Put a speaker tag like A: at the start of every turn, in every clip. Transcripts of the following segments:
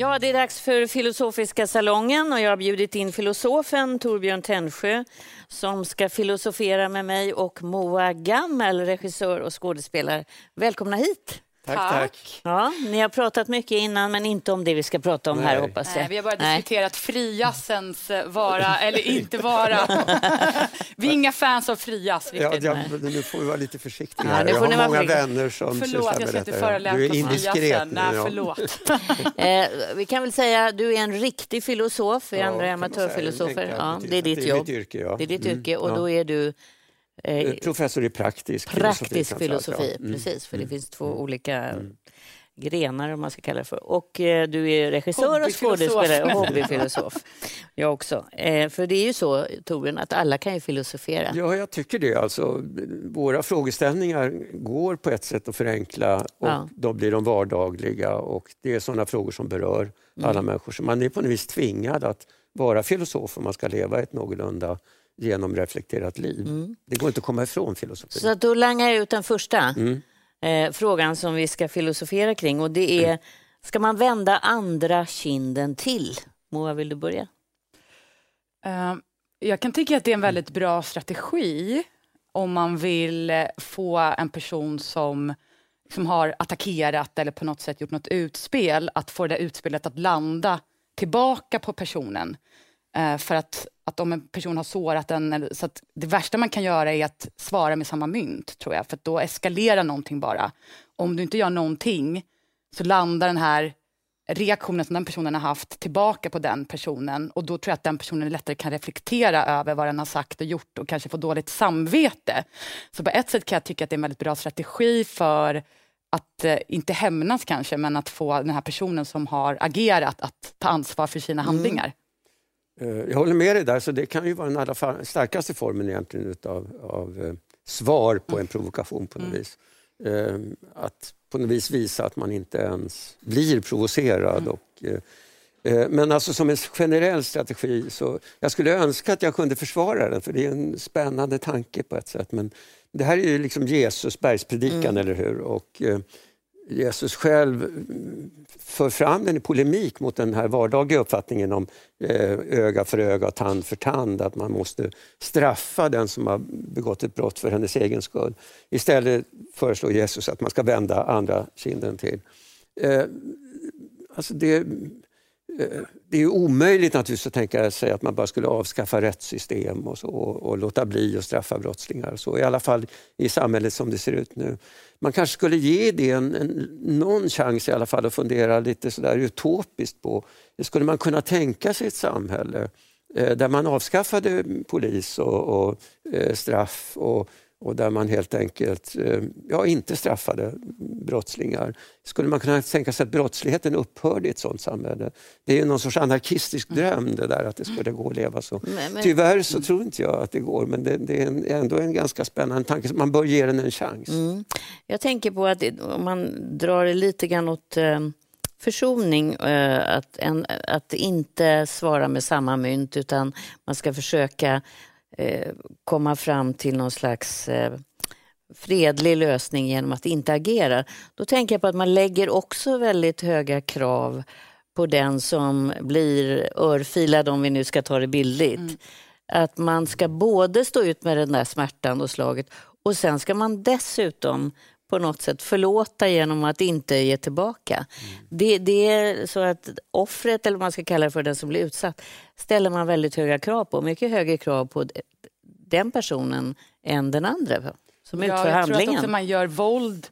A: Ja, det är dags för Filosofiska salongen och jag har bjudit in filosofen Torbjörn Tännsjö som ska filosofera med mig och Moa Gammel, regissör och skådespelare. Välkomna hit!
B: Tack, tack.
A: Ja, ni har pratat mycket innan, men inte om det vi ska prata om
B: Nej.
A: här hoppas jag.
C: Nej, vi har bara diskuterat frijazzens vara eller inte vara. vi är inga fans av frijazz
B: Ja,
C: riktigt.
B: jag, nu får vi vara lite försiktiga.
A: Ja,
B: jag har många
A: försiktiga.
B: vänner som
C: Förlåt, jag ska inte förolämpa
B: Du är indiskret nu.
C: Nej,
B: ja.
C: förlåt.
A: Eh, vi kan väl säga att du är en riktig filosof, vi
B: Ja,
A: andra är amatörfilosofer. Ja, det är ditt
B: det är
A: jobb.
B: mitt yrke, ja.
A: Det är ditt
B: Mm,
A: yrke och
B: ja.
A: då är du eh,
B: Eh, Professor i praktisk
A: praktisk
B: filosofi.
A: filosofi.
B: ja. Mm.
A: Precis, för det
B: Mm.
A: finns två olika grenar om man ska kalla det för. Och eh, du är regissör och skådespelare och hobbyfilosof. Jag också. Eh, för det är ju så, Torbjörn, att alla kan ju filosofera.
B: Ja, jag tycker det. Alltså, våra frågeställningar går på ett sätt att förenkla och
A: Ja.
B: då blir de vardagliga och det är sådana frågor som berör
A: Mm.
B: alla människor. Så man är på något vis tvingad att vara filosof om man ska leva ett någorlunda genomreflekterat liv.
A: Mm.
B: Det går inte att komma ifrån filosofi.
A: Så att då langar jag ut den första
B: Mm.
A: eh, frågan som vi ska filosofera kring och det är, ska man vända andra kinden till? Moa, vill du börja?
C: Eh, Jag kan tycka att det är en väldigt bra strategi om man vill eh, få en person som, som har attackerat eller på något sätt gjort något utspel, att få det utspelet att landa tillbaka på personen. Eh, för att, att om en person har sårat en, så att det värsta man kan göra är att svara med samma mynt, tror jag, för då eskalerar någonting bara. Om du inte gör någonting så landar den här reaktionen som den personen har haft tillbaka på den personen och då tror jag att den personen lättare kan reflektera över vad den har sagt och gjort och kanske få dåligt samvete. Så på ett sätt kan jag tycka att det är en väldigt bra strategi för att eh, inte hämnas kanske, men att få den här personen som har agerat att ta ansvar för sina handlingar.
B: Eh, Jag håller med dig där, så det kan ju vara den allra starkaste formen egentligen utav, av eh, svar på en provokation på något vis. Eh, Att på något vis visa att man inte ens blir provocerad. Och, eh, eh, men alltså som en generell strategi så jag skulle önska att jag kunde försvara den för det är en spännande tanke på ett sätt. Men det här är ju liksom Jesus bergspredikan, eller hur? Och, eh, Jesus själv för fram den i polemik mot den här vardagliga uppfattningen om eh, öga för öga och tand för tand, att man måste straffa den som har begått ett brott för hennes egen skull. Istället föreslår Jesus att man ska vända andra kinden till. Eh, alltså det, det är omöjligt naturligtvis att tänka sig att man bara skulle avskaffa rättssystem och, så, och, och låta bli att straffa brottslingar. och Så, I alla fall i samhället som det ser ut nu. Man kanske skulle ge det en, en, någon chans i alla fall att fundera lite sådär utopiskt på, skulle man kunna tänka sig ett samhälle eh, där man avskaffade polis och, och eh, straff och, och där man helt enkelt eh, ja, inte straffade brottslingar. Skulle man kunna tänka sig att brottsligheten upphörde i ett sådant samhälle? Det är ju någon sorts anarkistisk dröm det där att det skulle gå att leva så.
A: Men- men-
B: Tyvärr så tror inte jag att det går men det, det är en, ändå en ganska spännande tanke. Man bör ge den en chans.
A: Mm. Jag tänker på att om man drar det lite grann åt eh, försoning, eh, att, en, att inte svara med samma mynt utan man ska försöka eh, komma fram till någon slags eh, fredlig lösning genom att inte agera. Då tänker jag på att man lägger också väldigt höga krav på den som blir örfilad, om vi nu ska ta det bildligt. Att man ska både stå ut med den där smärtan och slaget och sen ska man dessutom på något sätt förlåta genom att inte ge tillbaka. Det, det är så att offret, eller vad man ska kalla det för, den som blir utsatt, ställer man väldigt höga krav på. Mycket högre krav på den personen än den andra som utför
C: Ja, jag tror att
A: handlingen.
C: man gör våld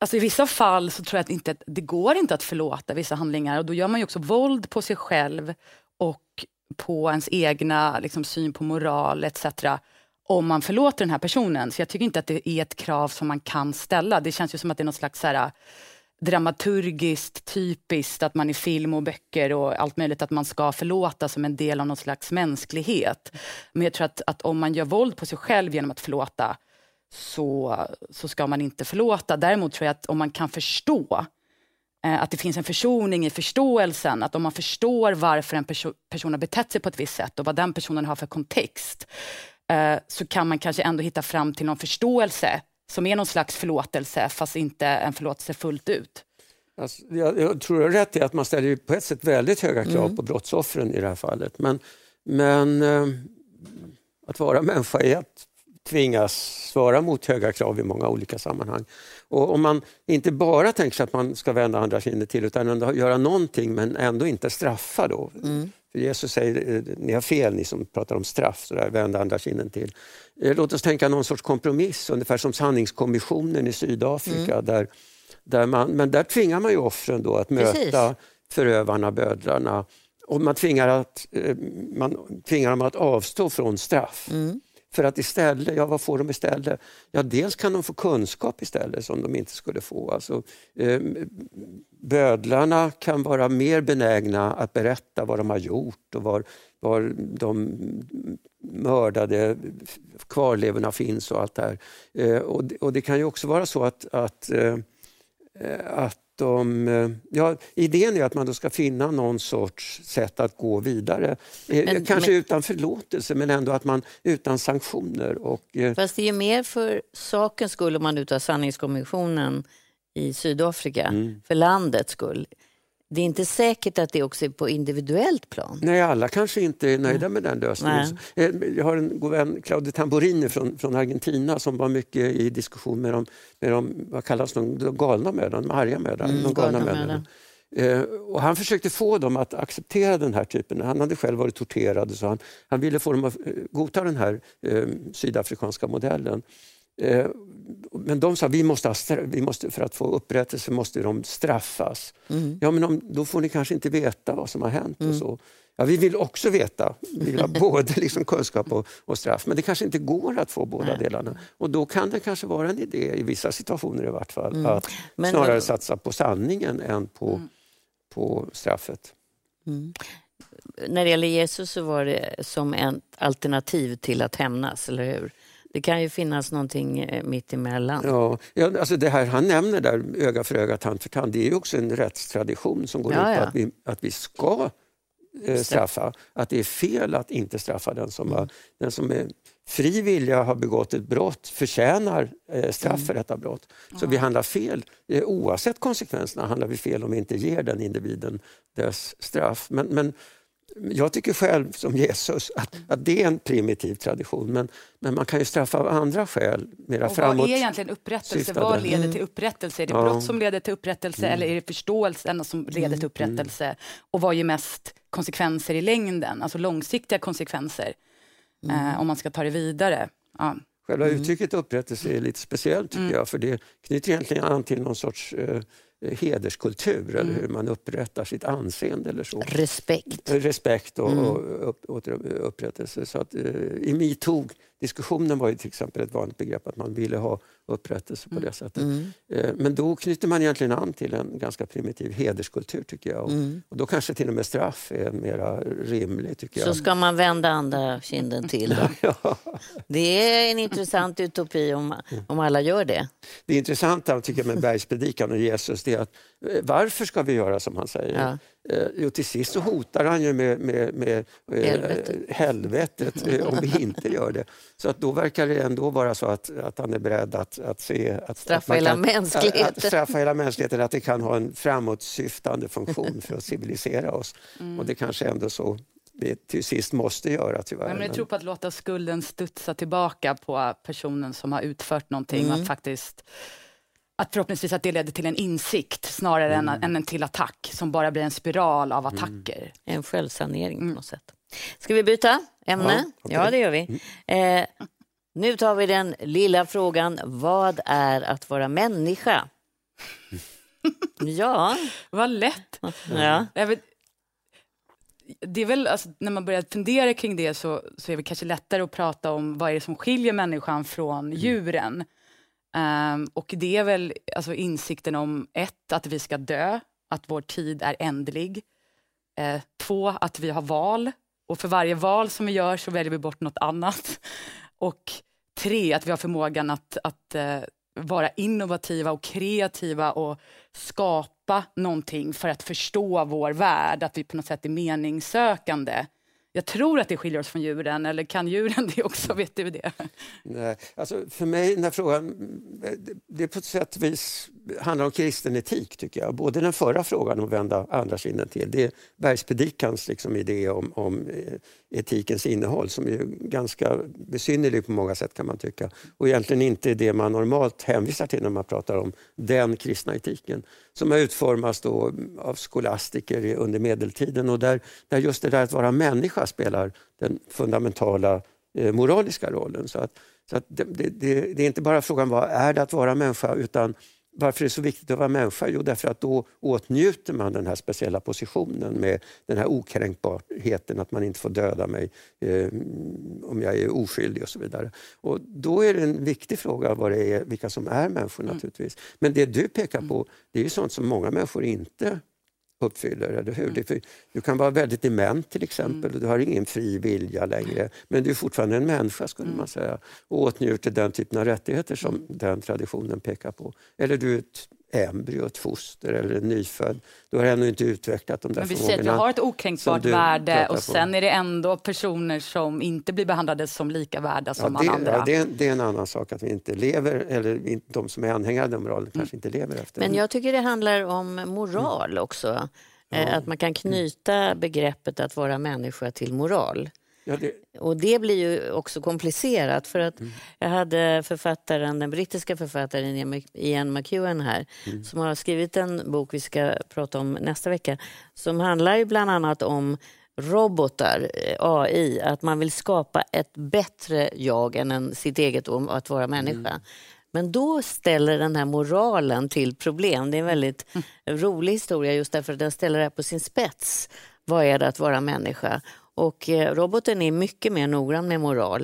C: Alltså I vissa fall så tror jag att inte, det går inte att förlåta vissa handlingar och då gör man ju också våld på sig själv och på ens egna liksom, syn på moral etc om man förlåter den här personen. Så jag tycker inte att det är ett krav som man kan ställa. Det känns ju som att det är något slags så här, äh, dramaturgiskt typiskt att man i film och böcker och allt möjligt att man ska förlåta som en del av någon slags mänsklighet. Men jag tror att, att om man gör våld på sig själv genom att förlåta så, så ska man inte förlåta. Däremot tror jag att om man kan förstå eh, att det finns en försoning i förståelsen, att om man förstår varför en perso person har betett sig på ett visst sätt och vad den personen har för kontext, eh, så kan man kanske ändå hitta fram till någon förståelse som är någon slags förlåtelse, fast inte en förlåtelse fullt ut.
B: Alltså, jag, jag tror du har rätt i att man ställer på ett sätt väldigt höga krav mm. på brottsoffren i det här fallet. Men, men eh, att vara människa är att tvingas svara mot höga krav i många olika sammanhang. Och om man inte bara tänker sig att man ska vända andra kinden till utan ändå göra någonting men ändå inte straffa då. Mm. För Jesus säger, eh, ni har fel ni som pratar om straff, så där, vända andra kinden till. Eh, låt oss tänka någon sorts kompromiss, ungefär som sanningskommissionen i Sydafrika. Mm. Där, där man, men där tvingar man ju offren då att möta Precis. förövarna, bödlarna. Och man tvingar, att, eh, man tvingar dem att avstå från straff. Mm. För att istället, ja vad får de istället? Ja dels kan de få kunskap istället som de inte skulle få. Alltså, eh, bödlarna kan vara mer benägna att berätta vad de har gjort och var, var de mördade kvarlevorna finns och allt det här. Eh, och, och, det kan ju också vara så att, att, eh, att de, eh, ja, idén är att man då ska finna någon sorts sätt att gå vidare. Eh, men, Kanske men, utan förlåtelse men ändå att man utan sanktioner. Och,
A: eh, fast det är mer för sakens skull om man utar sanningskommissionen i Sydafrika, mm. för landets skull. Det är inte säkert att det också är på individuellt plan.
B: Nej, alla kanske inte är nöjda med den lösningen. Nej. Eh, jag har en god vän, Claudio Tamburini från, från Argentina som var mycket i diskussion med de, med de vad kallas de, de galna mödrarna, de arga mödrarna. Mm, de galna mödrarna. Eh, och han försökte få dem att acceptera den här typen. Han hade själv varit torterad så han, han ville få dem att eh, godta den här eh, sydafrikanska modellen. Eh, men de sa vi måste, vi måste för att få upprättelse måste de straffas. Mm. Ja, men om, då får ni kanske inte veta vad som har hänt. Mm. och så. Ja, vi vill också veta. Vi vill ha både liksom kunskap och, och, straff. Men det kanske inte går att få båda Nej. delarna. Och då kan det kanske vara en idé, i vissa situationer i vart fall, mm. att men, snarare satsa på sanningen än på, mm. på straffet.
A: Mm. När det gäller Jesus så var det som ett alternativ till att hämnas, eller hur? Det kan ju finnas någonting eh, mitt emellan.
B: Ja, ja, alltså det här han nämner där, öga för öga, tand för tand, det är ju också en rättstradition som går ja, ut på ja. att vi, att vi ska eh, straffa. Att det är fel att inte straffa den som, mm. har, den som är fri vilja har begått ett brott förtjänar eh, straff mm. för detta brott. Så vi handlar fel. Eh, oavsett konsekvenserna handlar vi fel om vi inte ger den individen dess straff. Men, men jag tycker själv som Jesus att, att det är en primitiv tradition men, men man kan ju straffa av andra skäl. Mera
C: och framåt vad är egentligen upprättelse? Syftade. Vad leder till mm. upprättelse? Är det ja. brott som leder till upprättelse mm. eller är det förståelsen som leder till mm. upprättelse? Mm. Och vad ger mest konsekvenser i längden, alltså långsiktiga konsekvenser mm. eh, om man ska ta det vidare? Ja.
B: Själva uttrycket upprättelse är lite speciellt tycker jag för det knyter egentligen an till någon sorts eh, Eh, hederskultur eller mm. hur man upprättar sitt anseende. Eller så.
A: Respekt.
B: Eh, respekt och, mm. och upp, upprättelse. Så att, uh, I metoo-diskussionen var ju till exempel ett vanligt begrepp att man ville ha upprättelse på mm. det sättet. Mm. Uh, men då knyter man egentligen an till en ganska primitiv hederskultur tycker jag. Och, mm. och då kanske till och med straff är mer rimligt. Tycker
A: jag. Så ska man vända andra kinden till då? ja. Det är en intressant utopi om, om alla gör det.
B: Det intressanta tycker jag med bergspredikan och Jesus det att eh, varför ska vi göra som han säger? Ja. Eh, jo, till sist så hotar han ju med, med, med eh, helvetet, helvetet om vi inte gör det. Så att då verkar det ändå vara så att, att han är beredd att, att se... Att,
A: straffa att hela kan, mänskligheten.
B: Att, att straffa hela mänskligheten, att det kan ha en framåtsyftande funktion för att civilisera oss. Mm. Och det kanske ändå så det till sist måste göra tyvärr.
C: Men jag tror på att låta skulden studsa tillbaka på personen som har utfört någonting. Mm. Att faktiskt att förhoppningsvis att det leder till en insikt snarare mm. än, än en till attack som bara blir en spiral av mm. attacker. Mm.
A: En självsanering mm. på något sätt. Ska vi byta ämne? Ja, okay. ja det gör vi. Mm. Eh, nu tar vi den lilla frågan, vad är att vara människa? ja.
C: Vad lätt. Ja. Vet, det är väl, alltså, när man börjar fundera kring det så, så är det kanske lättare att prata om vad är det som skiljer människan från mm. djuren. Um, och det är väl alltså, insikten om ett, att vi ska dö, att vår tid är ändlig. Uh, två, att vi har val och för varje val som vi gör så väljer vi bort något annat. Och tre, att vi har förmågan att, att uh, vara innovativa och kreativa och skapa någonting för att förstå vår värld, att vi på något sätt är meningssökande. Jag tror att det skiljer oss från djuren, eller kan djuren det också? Vet du det?
B: Nej, alltså för mig den här frågan, det på ett sätt och vis handlar om kristen etik tycker jag. Både den förra frågan och att vända andra kinden till, det är Bergspredikans liksom idé om, om eh, etikens innehåll som är ganska besynnerlig på många sätt kan man tycka. Och egentligen inte det man normalt hänvisar till när man pratar om den kristna etiken som har utformats då av skolastiker under medeltiden och där, där just det där att vara människa spelar den fundamentala eh, moraliska rollen. Så att, så att det, det, det, är inte bara frågan vad är det att vara människa utan varför är det så viktigt att vara människa? Jo, därför att då åtnjuter man den här speciella positionen med den här okränkbarheten, att man inte får döda mig eh, om jag är oskyldig och så vidare. Och då är det en viktig fråga vad det är, vilka som är människor mm. naturligtvis. Men det du pekar på, det är sånt som många människor inte uppfyller. Eller hur? Mm. Du kan vara väldigt dement till exempel och du har ingen fri vilja längre. Men du är fortfarande en människa skulle mm. man säga och åtnjuter den typen av rättigheter som mm. den traditionen pekar på. Eller du är ett embryo, ett foster eller en nyfödd. Du har ännu inte utvecklat de där
C: Men vi säger att du har ett okränkbart värde och sen är det ändå personer som inte blir behandlade som lika värda som
B: ja, det,
C: alla andra.
B: Ja, det, är, det är en annan sak att vi inte lever, eller de som är anhängare av den moralen kanske inte lever efter
A: Men jag tycker det handlar om moral också. Ja. Att man kan knyta begreppet att vara människa till moral. Ja, det... Och det blir ju också komplicerat för att mm. jag hade författaren, den brittiska författaren Ian McEwan här mm. som har skrivit en bok vi ska prata om nästa vecka som handlar ju bland annat om robotar, eh, AI, att man vill skapa ett bättre jag än en, sitt eget om att vara människa. Mm. Men då ställer den här moralen till problem. Det är en väldigt mm. rolig historia just därför att den ställer det på sin spets. Vad är det att vara människa? Och eh, roboten är mycket mer noggrann med moral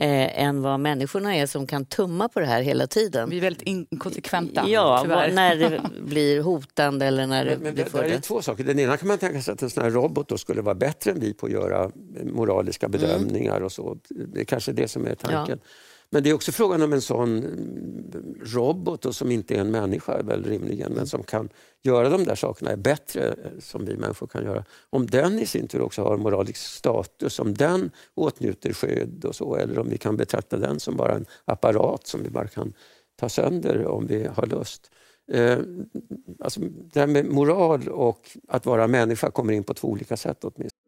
A: eh, än vad människorna är som kan tumma på det här hela tiden.
C: Vi är väldigt inkonsekventa.
A: Ja, när det blir hotande eller när
B: men, men
A: det,
B: det, det är två saker. Den ena kan man tänka sig att en sån här robot då skulle vara bättre än vi på att göra moraliska mm. bedömningar mm. och så. Det är kanske det som är tanken. Ja. Men det är också frågan om en sån robot och som inte är en människa väl rimligen, men som kan göra de där sakerna är bättre som vi människor kan göra. Om den i sin tur också har moralisk status, om den åtnjuter skydd och så, eller om vi kan betrakta den som bara en apparat som vi bara kan ta sönder om vi har lust. Eh, alltså, det här med moral och att vara människa kommer in på två olika sätt åtminstone.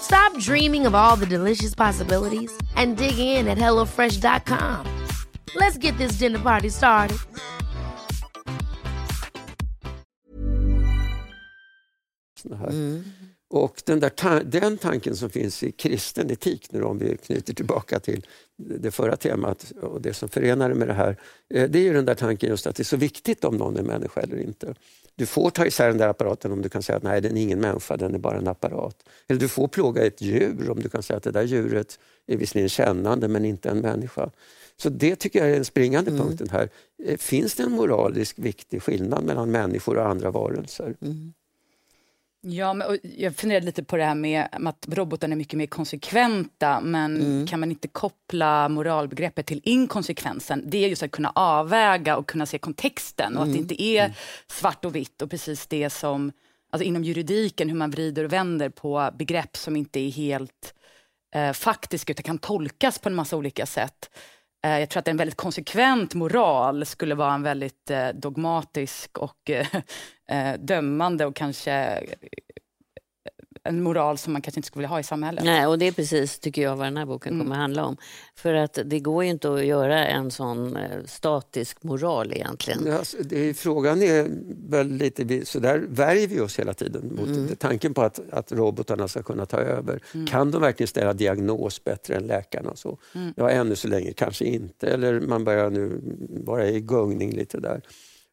D: Stop dreaming of all the delicious possibilities and dig in at HelloFresh.com. Let's get this dinner party started.
B: Mm. Och den, där ta den tanken som finns i kristen etik, nu om vi knyter tillbaka till det förra temat och det som förenar det med det här, eh, det är ju den där tanken just att det är så viktigt om någon är människa eller inte. Du får ta isär den där apparaten om du kan säga att nej, den är ingen människa, den är bara en apparat. Eller du får plåga ett djur om du kan säga att det där djuret är visserligen kännande men inte en människa. Så det tycker jag är den springande mm. punkten här. Eh, finns det en moralisk viktig skillnad mellan människor och andra varelser? Mm.
C: Ja, men, jag funderade lite på det här med att robotarna är mycket mer konsekventa men mm. kan man inte koppla moralbegreppet till inkonsekvensen? Det är just att kunna avväga och kunna se kontexten och att det mm. inte är mm. svart och vitt och precis det som alltså inom juridiken, hur man vrider och vänder på begrepp som inte är helt eh, faktiska utan kan tolkas på en massa olika sätt. Eh, jag tror att en väldigt konsekvent moral skulle vara en väldigt eh, dogmatisk och eh, dömande och kanske en moral som man kanske inte skulle vilja ha i samhället.
A: Nej, och det är precis, tycker jag, vad den här boken mm. kommer att handla om. För att det går ju inte att göra en sån eh, statisk moral egentligen.
B: Ja, alltså, det, frågan är väl lite, så där värjer vi oss hela tiden mot mm. tanken på att, att robotarna ska kunna ta över. Mm. Kan de verkligen ställa diagnos bättre än läkarna? Och så? Mm. Ja, ännu så länge kanske inte, eller man börjar nu vara i gungning lite där.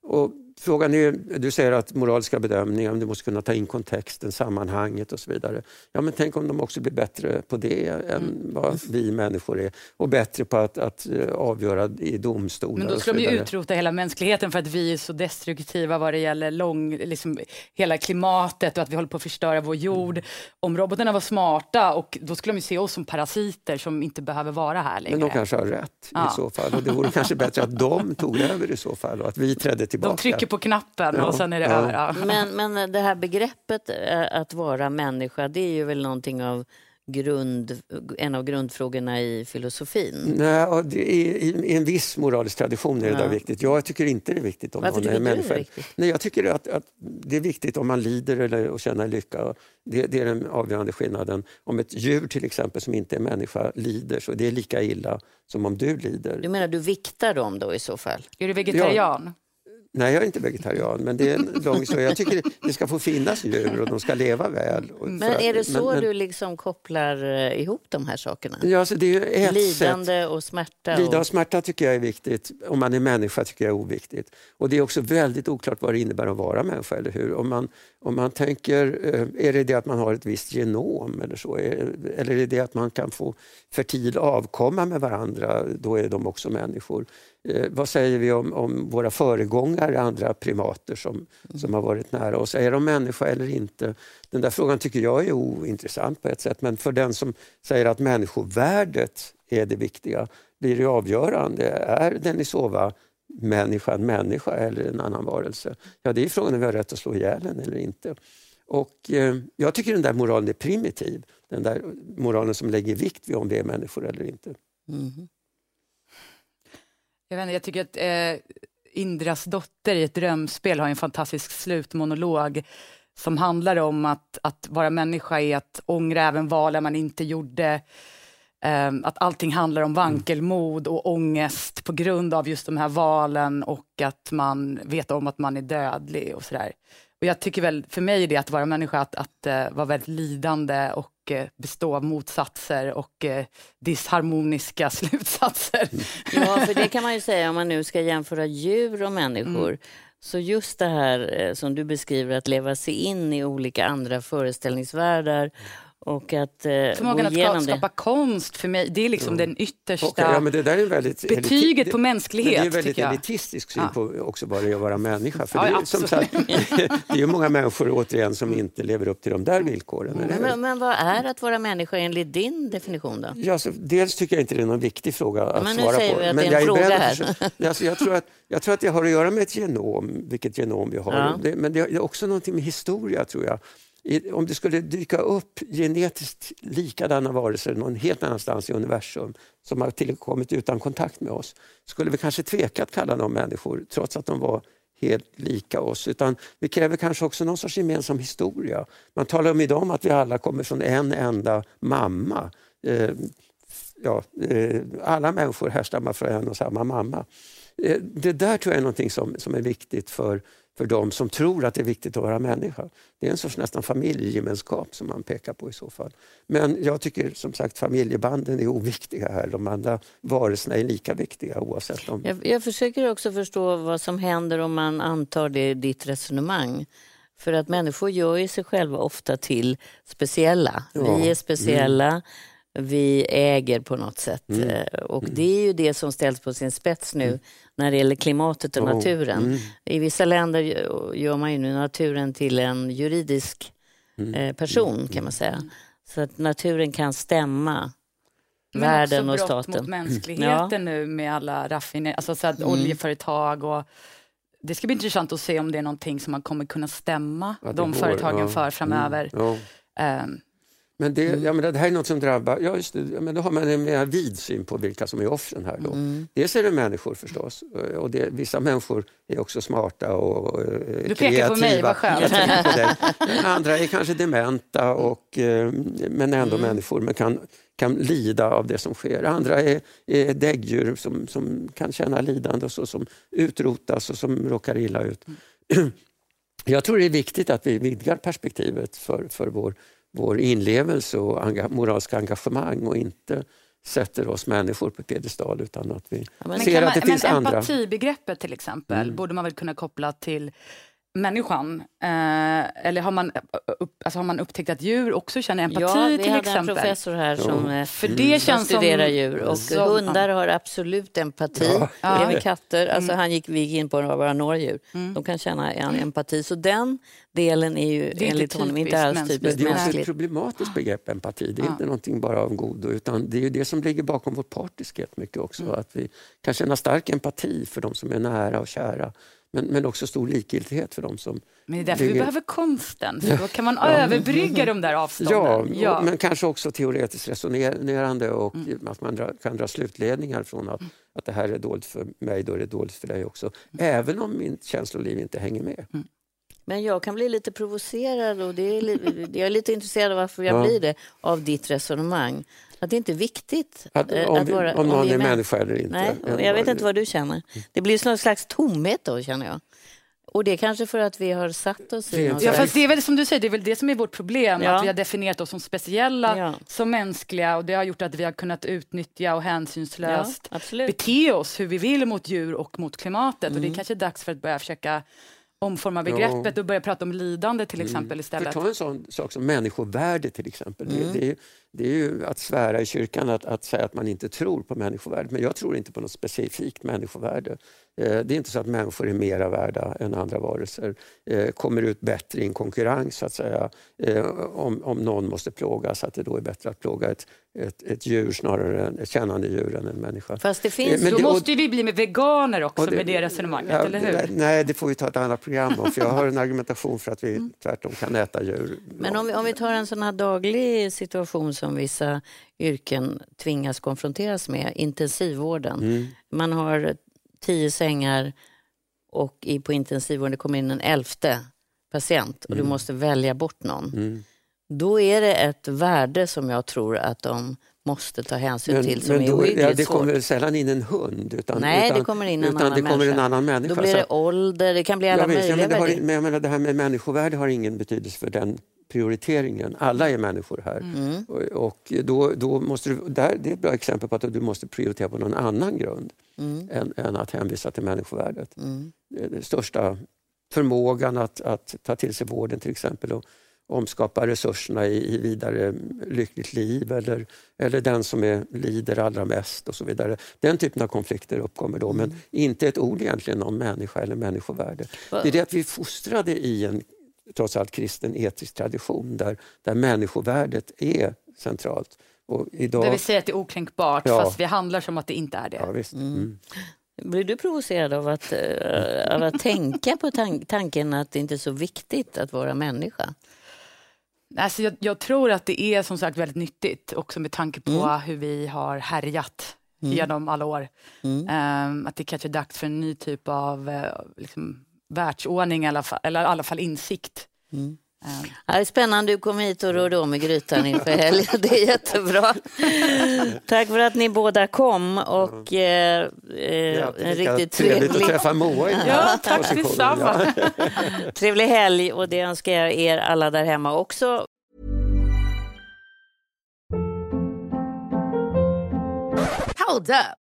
B: Och Frågan är, du säger att moraliska bedömningar, du måste kunna ta in kontexten, sammanhanget och så vidare. Ja, men tänk om de också blir bättre på det än mm. vad vi människor är och bättre på att, att eh, avgöra i domstolar.
C: Men då skulle de ju utrota hela mänskligheten för att vi är så destruktiva vad det gäller lång, liksom, hela klimatet och att vi håller på att förstöra vår jord. Mm. Om robotarna var smarta, och då skulle de se oss som parasiter som inte behöver vara här längre.
B: Men de kanske har rätt ja. i så fall och det vore kanske bättre att de tog över i så fall och att vi trädde tillbaka
C: trycker på knappen ja, och sen är det
B: ja.
C: över. Ja.
A: Men, men det här begreppet eh, att vara människa, det är ju väl någonting av grund, en av grundfrågorna i filosofin?
B: Nej, det är, I en viss moralisk tradition är det ja. där viktigt. Jag tycker inte det är viktigt om
A: Varför
B: någon
A: är människa. Det viktigt?
B: Nej, jag tycker att, att, det är viktigt om man lider eller och känner lycka. Det, det, är den avgörande skillnaden. Om ett djur till exempel som inte är människa lider så det är lika illa som om du lider.
A: Du menar du viktar dem då i så fall?
C: Är du vegetarian?
B: Ja. Nej, jag är inte vegetarian, men det är en lång historia. Jag tycker det ska få finnas djur och de ska leva väl.
A: Men är det så men, du liksom kopplar eh, ihop de här sakerna?
B: Ja, alltså det är ett
A: Lidande
B: sätt.
A: och smärta?
B: Lidande och smärta tycker jag är viktigt. Om man är människa tycker jag är oviktigt. Och det är också väldigt oklart vad det innebär att vara människa, eller hur? Om man, om man tänker, eh, är det det att man har ett visst genom eller så? Eller är det det att man kan få fertil avkomma med varandra, då är de också människor. Eh, vad säger vi om, om, våra föregångare, andra primater som, mm. som har varit nära oss? Är de människa eller inte? Den där frågan tycker jag är ointressant på ett sätt, men för den som säger att människovärdet är det viktiga blir det avgörande. Är Denisova människan människa eller en annan varelse? Ja, det är frågan om vi har rätt att slå ihjäl henne eller inte. Och eh, jag tycker den där moralen är primitiv. Den där moralen som lägger vikt vid om vi är människor eller inte. Mm.
C: Jag, vet inte, jag tycker att eh, Indras dotter i ett drömspel har en fantastisk slutmonolog som handlar om att, att vara människa är att ångra även valen man inte gjorde. Um, att allting handlar om vankelmod och ångest på grund av just de här valen och att man vet om att man är dödlig och sådär. Och jag tycker väl, för mig är det att vara människa att, att uh, vara väldigt lidande och uh, bestå av motsatser och uh, disharmoniska slutsatser.
A: Ja, för det kan man ju säga om man nu ska jämföra djur och människor. Mm. Så just det här som du beskriver, att leva sig in i olika andra föreställningsvärldar och att, eh,
C: Förmågan att skapa det. konst för mig, det är liksom mm. den yttersta
B: okay, ja, men det där är väldigt
C: betyget på mänsklighet.
B: det är en väldigt elitistisk syn ja. på också vad det är att vara människa. För ja, det, är, som sagt, det är många människor återigen som inte lever upp till de där villkoren.
A: Mm. Men, men, vad är att vara människa enligt din definition? Då?
B: Ja, så, dels tycker jag inte det är någon viktig fråga att
A: men
B: svara
A: säger
B: på.
A: Vi att men det är en fråga här.
B: För, alltså, jag, tror att, jag tror att det har att göra med ett genom, vilket genom vi har. Ja. Det, men det är också någonting med historia tror jag om det skulle dyka upp genetiskt likadana varelser någon helt annanstans i universum som har tillkommit utan kontakt med oss, skulle vi kanske tveka att kalla dem människor trots att de var helt lika oss. Utan vi kräver kanske också någon sorts gemensam historia. Man talar om idag om att vi alla kommer från en enda mamma. Eh, ja, eh, alla människor härstammar från en och samma mamma. Eh, det där tror jag är någonting som, som är viktigt för för de som tror att det är viktigt att vara människa. Det är en sorts nästan familjegemenskap som man pekar på i så fall. Men jag tycker som sagt familjebanden är oviktiga här. De andra varelserna är lika viktiga oavsett om...
A: Jag, jag försöker också förstå vad som händer om man antar det ditt resonemang. För att människor gör ju sig själva ofta till speciella. Ja. Vi är speciella. Mm vi äger på något sätt. Mm. Eh, och mm. det är ju det som ställs på sin spets nu mm. när det gäller klimatet och oh. naturen. Mm. I vissa länder gör man ju nu naturen till en juridisk mm. eh, person kan man mm. säga. Så att naturen kan stämma Men världen och staten. Men också
C: brott mot mänskligheten ja. nu med alla raffineringar, alltså så oljeföretag och det ska bli intressant att se om det är någonting som man kommer kunna stämma de
B: går,
C: företagen
B: ja.
C: för framöver.
B: Mm, ja.
C: Ehm,
B: Men det,
A: Mm.
B: ja, men det här är något som drabbar, ja, just det, men då har man en mer vid syn på vilka som är offren här. Då.
A: Mm.
B: Dels är det människor förstås, och det, vissa människor är också smarta och eh,
C: Du pekar på mig, vad skönt.
B: Jag. Andra är kanske dementa, och, eh, men ändå
A: Mm.
B: människor, men kan, kan lida av det som sker. Andra är, är däggdjur som, som kan känna lidande och så, som utrotas och som råkar illa ut. Jag tror det är viktigt att vi vidgar perspektivet för, för vår, vår inlevelse och enga, moraliska engagemang och inte sätter oss människor på piedestal utan att vi
A: Men,
B: ser att
C: man,
B: det finns
C: men
B: andra.
C: empatibegreppet till exempel
B: Mm.
C: borde man väl kunna koppla till människan? Eh, eller har man, upp, alltså har man upptäckt att djur också känner empati
A: Ja, vi
C: till
A: hade
C: exempel?
A: en professor här som, eh,
C: För
B: Mm.
C: det
A: som
C: känns som...
A: studerar djur och
C: som-
A: hundar har absolut empati.
B: Ja.
C: Ja.
A: Även katter. Alltså
C: Mm.
A: han gick, vi gick in på våra några djur. De kan känna en empati. Så den delen är ju
C: inte
A: enligt honom inte
C: typiskt
A: alls
C: mänskligt.
B: Men
A: typiskt
B: det är också ett
A: mänskligt.
B: problematiskt begrepp, empati. Det är
C: Ja.
B: inte någonting bara av godo, utan det är ju det som ligger bakom vår partiskhet mycket också.
C: Mm.
B: Att vi kan känna stark empati för de som är nära och kära, men, men också stor likgiltighet för de som...
C: Men det är därför vi
B: ligger-
C: behöver konsten, för då kan man överbrygga de där avstånden.
B: Ja, och- men kanske också teoretiskt resonerande och
C: Mm.
B: att man dra, kan dra slutledningar från att, att det här är dåligt för mig, då är det dåligt för dig också. Även om min känsloliv inte hänger med.
A: Men jag kan bli lite provocerad och det är, li- jag är lite intresserad av varför jag
B: Ja.
A: blir det av ditt resonemang. Att det inte är viktigt
B: Att,
A: eh,
B: om,
A: att
B: vi,
A: vara-
B: om någon
A: vi
B: är
A: män-
B: människa eller inte.
A: Nej,
B: Eller
A: jag vet inte vad du känner. Det blir någon slags tomhet då känner jag. Och det är kanske för att vi har satt oss i någon
B: inte-
C: Ja, fast det är väl som du säger, det är väl det som är vårt problem,
A: Ja.
C: att vi har definierat oss som speciella,
A: Ja.
C: som mänskliga och det har gjort att vi har kunnat utnyttja och
A: Ja,
C: hänsynslöst
A: absolut.
C: bete oss hur vi vill mot djur och mot klimatet. Och det är
A: Mm.
C: kanske är dags för att börja försöka omforma begreppet och börja prata om lidande till exempel
B: För
C: istället.
B: ta en sån sak som människovärde till exempel.
A: Mm.
B: Det, det, det är ju att svära i kyrkan att, att säga att man inte tror på människovärde. Men jag tror inte på något specifikt människovärde. Eh, Det är inte så att människor är mera värda än andra varelser. Eh, Kommer ut bättre i en konkurrens så att säga. Eh, Om, om någon måste plågas, att det då är bättre att plåga ett, ett, ett djur snarare än ett kännande djur än en människa.
A: Fast det finns...
B: Men
C: Då
B: det-
C: måste ju vi bli med veganer också
B: Och det-
C: med det resonemanget,
B: Ja,
C: eller hur?
B: Nej, det får vi ta ett annat program om. För jag har en argumentation för att vi tvärtom kan äta djur.
A: Men om vi, om vi tar en sån här daglig situation som vissa yrken tvingas konfronteras med, intensivvården.
B: Mm.
A: Man har tio sängar och på intensivvården det kommer in en elfte patient och du måste välja bort någon.
B: Mm.
A: Då är det ett värde som jag tror att de måste ta hänsyn till som är
B: då,
A: ohyggligt
B: ja, det
A: svårt.
B: kommer sällan in en hund. Utan,
A: Nej,
B: utan,
A: det kommer in en
B: utan
A: annan
B: det kommer
A: människa.
B: en annan människa.
A: Då blir det
B: att-
A: ålder, det kan bli alla
B: Ja, visst, ja,
A: möjliga
B: men det, har, men jag menar, det här med människovärde har ingen betydelse för den prioriteringen. Alla är människor här.
A: Mm.
B: Och, och då, då måste du, där, det är ett bra exempel på att du måste prioritera på någon annan grund
A: Mm.
B: än, än att hänvisa till människovärdet.
A: Mm.
B: Den största förmågan att, att ta till sig vården till exempel och omskapa resurserna i, i vidare lyckligt liv eller, eller den som är, lider allra mest och så vidare. Den typen av konflikter uppkommer då, men inte ett ord egentligen om människa eller människovärde. Det är det att vi är fostrade i en trots allt kristen etisk tradition där, där människovärdet är centralt. Och idag,
C: Där vi säger att det är okränkbart
B: Ja.
C: fast vi handlar som att det inte är det.
B: ja, visst. Mm.
A: Blir du provocerad av att, eh, av att tänka på tan- tanken att det inte är så viktigt att vara människa?
C: Alltså jag, jag tror att det är som sagt väldigt nyttigt också med tanke på
A: Mm.
C: hur vi har härjat
A: Mm.
C: genom alla år.
A: Mm.
C: Ehm, att det kanske är dags för en ny typ av eh, liksom, världsordning i alla fall, eller i alla fall insikt.
A: Mm.
C: Ehm,
A: Ja, det är spännande du kom hit och rörde om i grytan inför helgen. Det är jättebra. Tack för att ni båda kom och eh, eh,
B: alltid
A: en riktigt
B: trevligt att
A: trevlig,
B: träffa Moa här
C: Ja, tack detsamma.
B: Ja.
A: trevlig helg och det önskar jag er alla där hemma också.
D: Hold up.